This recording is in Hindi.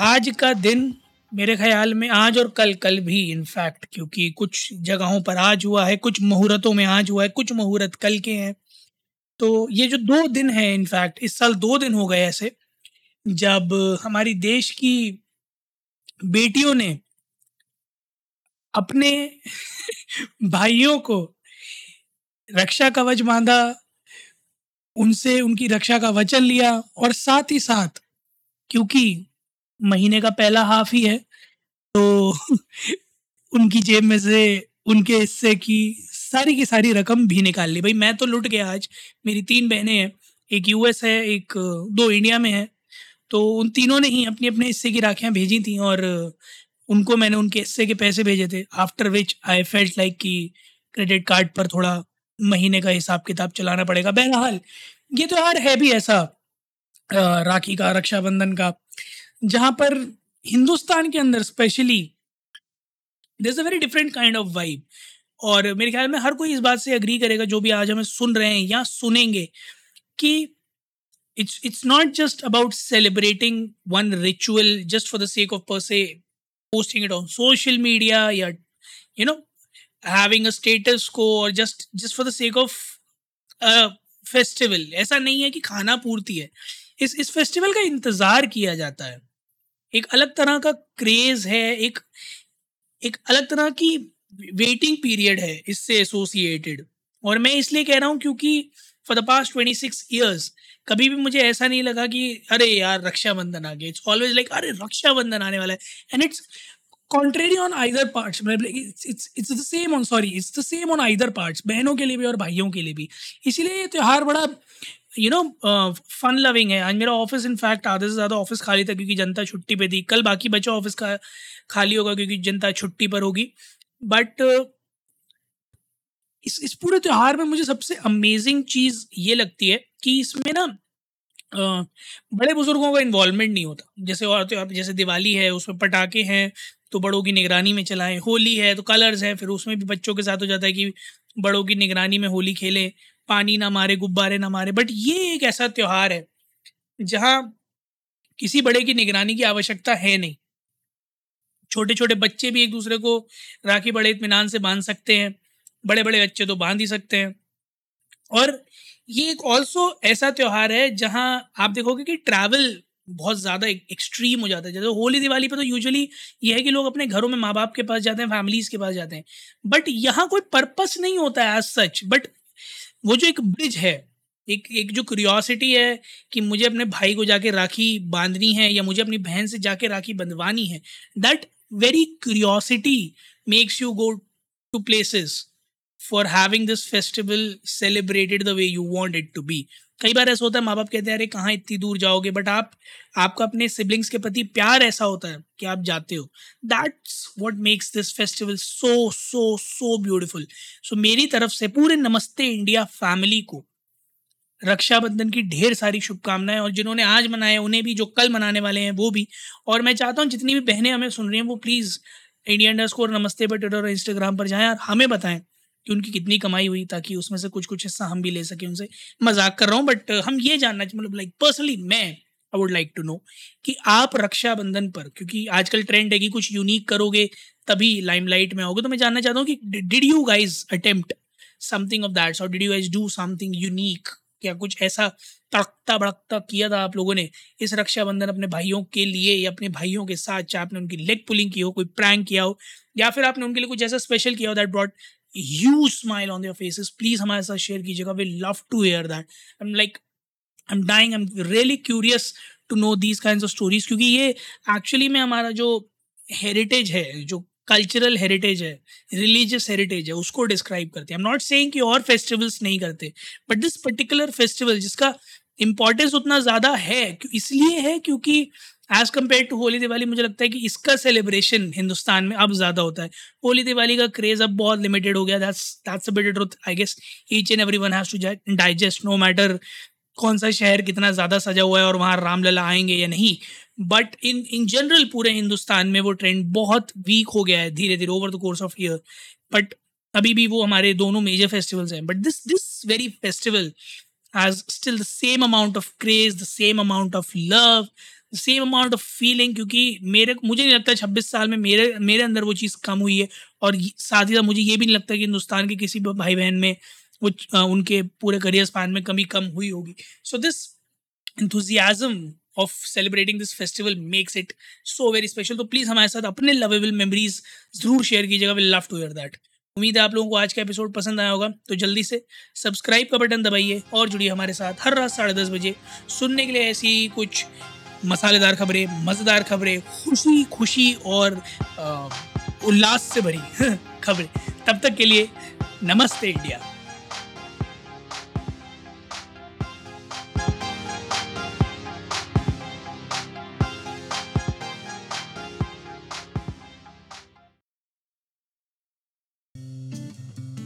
आज का दिन मेरे ख्याल में आज और कल कल भी इनफैक्ट क्योंकि कुछ जगहों पर आज हुआ है, कुछ मुहूर्तों में आज हुआ है, कुछ मुहूर्त कल के हैं। तो ये जो दो दिन है इनफैक्ट इस साल दो दिन हो गए ऐसे, जब हमारी देश की बेटियों ने अपने भाइयों को रक्षा कवच बांधा, उनसे उनकी रक्षा का वचन लिया, और साथ ही साथ, क्योंकि महीने का पहला हाफ़ ही है तो उनकी जेब में से, उनके हिस्से की सारी की सारी रकम भी निकाल ली। भाई, मैं तो लुट गया आज। मेरी तीन बहनें हैं, एक यूएस है, एक, दो इंडिया में है तो उन तीनों ने ही अपने अपने हिस्से की राखियाँ भेजी थी और उनको मैंने उनके हिस्से के पैसे भेजे थे। After which I felt like कि क्रेडिट कार्ड पर थोड़ा महीने का हिसाब किताब चलाना पड़ेगा। बहरहाल, ये त्यौहार है भी ऐसा राखी का, रक्षाबंधन का। जहाँ पर हिंदुस्तान के अंदर specially this a very different kind of vibe और मेरे ख्याल में हर कोई इस बात से अग्री करेगा, जो भी आज हमें सुन रहे हैं या सुनेंगे, कि it's it's not just about celebrating one ritual just for the sake of पर posting it on social media या you know having a status को और just just for the sake of festival ऐसा नहीं है कि खाना पूर्ति है। इस इस फेस्टिवल का इंतज़ार किया जाता है। एक अलग तरह का क्रेज है, एक एक अलग तरह की वेटिंग पीरियड है इससे एसोसिएटेड और मैं इसलिए कह रहा हूँ क्योंकि for the past twenty six years कभी भी मुझे ऐसा नहीं लगा कि, अरे यार, रक्षाबंधन आ गया। इट्स ऑलवेज लाइक अरे, रक्षाबंधन आने वाला है। And it's contrary on either parts it's the same on sorry it's the same on either parts बहनों के लिए भी और भाइयों के लिए भी। इसीलिए ये त्यौहार बड़ा यू नो फन लविंग है। आज मेरा ऑफ़िस इनफैक्ट आधे से ज़्यादा ऑफ़िस खाली था क्योंकि जनता छुट्टी पे थी। कल बाकी बचा ऑफ़िस का खाली होगा क्योंकि जनता छुट्टी पर होगी। बट इस इस पूरे त्यौहार में मुझे सबसे अमेजिंग चीज़ ये लगती है कि इसमें ना अ, बड़े बुज़ुर्गों का इन्वॉल्वमेंट नहीं होता। जैसे और त्यौहार जैसे दिवाली है उसमें पटाखे हैं तो बड़ों की निगरानी में चलाएँ। होली है तो कलर्स हैं फिर उसमें भी बच्चों के साथ हो जाता है कि बड़ों की निगरानी में होली खेलें। पानी ना मारे, गुब्बारे ना मारे। बट ये एक ऐसा त्यौहार है, जहाँ किसी बड़े की निगरानी की आवश्यकता है नहीं। छोटे छोटे बच्चे भी एक दूसरे को राखी बड़े इतमान से बाँध सकते हैं बड़े बड़े बच्चे तो बाँध ही सकते हैं। और ये एक ऑल्सो ऐसा त्यौहार है, जहाँ आप देखोगे कि ट्रैवल बहुत ज़्यादा एक्सट्रीम हो जाता है। जैसे होली दिवाली पे तो यूजुअली ये है कि लोग अपने घरों में माँ बाप के पास जाते हैं फैमिलीज़ के पास जाते हैं। बट यहाँ कोई पर्पस नहीं होता है एज सच बट वो जो एक ब्रिज है, एक एक जो क्यूरियोसिटी है कि मुझे अपने भाई को जाके राखी बांधनी है या मुझे अपनी बहन से जाके राखी बंधवानी है that very curiosity makes you go to places for having this festival celebrated the way you want it to be कई बार ऐसा होता है माँ बाप कहते हैं, अरे, कहाँ इतनी दूर जाओगे? बट आप, आपका अपने सिबलिंग्स के प्रति प्यार ऐसा होता है कि आप जाते हो। That's what makes this festival so so so beautiful so मेरी तरफ़ से पूरे नमस्ते इंडिया फैमिली को, रक्षाबंधन की ढेर सारी शुभकामनाएँ और जिन्होंने आज मनाए, उन्हें भी जो कल मनाने वाले हैं, वो भी। और मैं चाहता हूँ जितनी भी बहनें हमें सुन रही हैं, वो प्लीज़ इंडिया इंडर स्कोर नमस्ते पर ट्विटर और इंस्टाग्राम पर जाएँ और हमें बताएँ कि उनकी कितनी कमाई हुई ताकि उसमें से कुछ कुछ हिस्सा हम भी ले सकें उनसे। मज़ाक कर रहा हूँ बट हम ये जानना चाहिए मतलब लाइक पर्सनली मैं I would like to know कि आप रक्षाबंधन पर, क्योंकि आजकल ट्रेंड है कि कुछ यूनिक करोगे, तभी लाइमलाइट में आओगे। तो मैं जानना चाहता हूँ कि did you guys attempt something of that's और did you guys do something unique क्या कुछ ऐसा तड़कता भड़कता किया था आप लोगों ने इस रक्षाबंधन अपने भाइयों के लिए या अपने भाइयों के साथ, चाहे आपने उनकी लेग पुलिंग की हो, कोई प्रैंक किया हो, या फिर आपने उनके लिए कुछ ऐसा स्पेशल किया हो that brought huge smile on their faces, please हमारे साथ शेयर कीजिएगा, we love to hear that. I'm like, I'm dying, I'm really curious to know these kinds of stories, क्योंकि ये एक्चुअली में हमारा जो हेरिटेज है, जो कल्चरल हेरिटेज है रिलीजियस हेरिटेज है, उसको डिस्क्राइब करते हैं। आई एम नॉट सेइंग कि और फेस्टिवल्स नहीं करते बट दिस पर्टिकुलर फेस्टिवल जिसका इम्पोर्टेंस उतना ज़्यादा है इसलिए है क्योंकि as compared to Holi Diwali, मुझे लगता है कि इसका सेलिब्रेशन हिंदुस्तान में अब ज़्यादा होता है। होली दिवाली का क्रेज़ अब बहुत लिमिटेड हो गया। That's truth I guess each and every one has to digest no matter कौन सा शहर कितना ज़्यादा सजा हुआ है और वहाँ रामलला आएँगे या नहीं। बट इन इन जनरल पूरे हिंदुस्तान में वो ट्रेंड बहुत वीक हो गया है धीरे धीरे over the course of year but अभी भी वो हमारे दोनों मेजर फेस्टिवल्स हैं। But this this very festival has still the same amount of craze the same amount of love the same amount of feeling क्योंकि मेरे, मुझे नहीं लगता छब्बीस साल में मेरे मेरे अंदर वो चीज़ कम हुई है। और साथ ही साथ मुझे ये भी नहीं लगता कि हिंदुस्तान के किसी भाई बहन में वो उनके पूरे करियर स्पान में कमी कम हुई होगी। So this enthusiasm of celebrating this festival makes it so very special. तो प्लीज़ हमारे साथ अपने लवेबल मेमोरीज ज़रूर शेयर कीजिएगा। Will love to hear that उम्मीद है आप लोगों को आज का एपिसोड पसंद आया होगा। तो जल्दी से सब्सक्राइब का बटन दबाइए और जुड़िए हमारे साथ हर रात साढ़े दस बजे सुनने के लिए ऐसी कुछ मसालेदार खबरें, मज़ेदार खबरें, खुशी खुशी और उल्लास से भरी खबरें। तब तक के लिए नमस्ते इंडिया।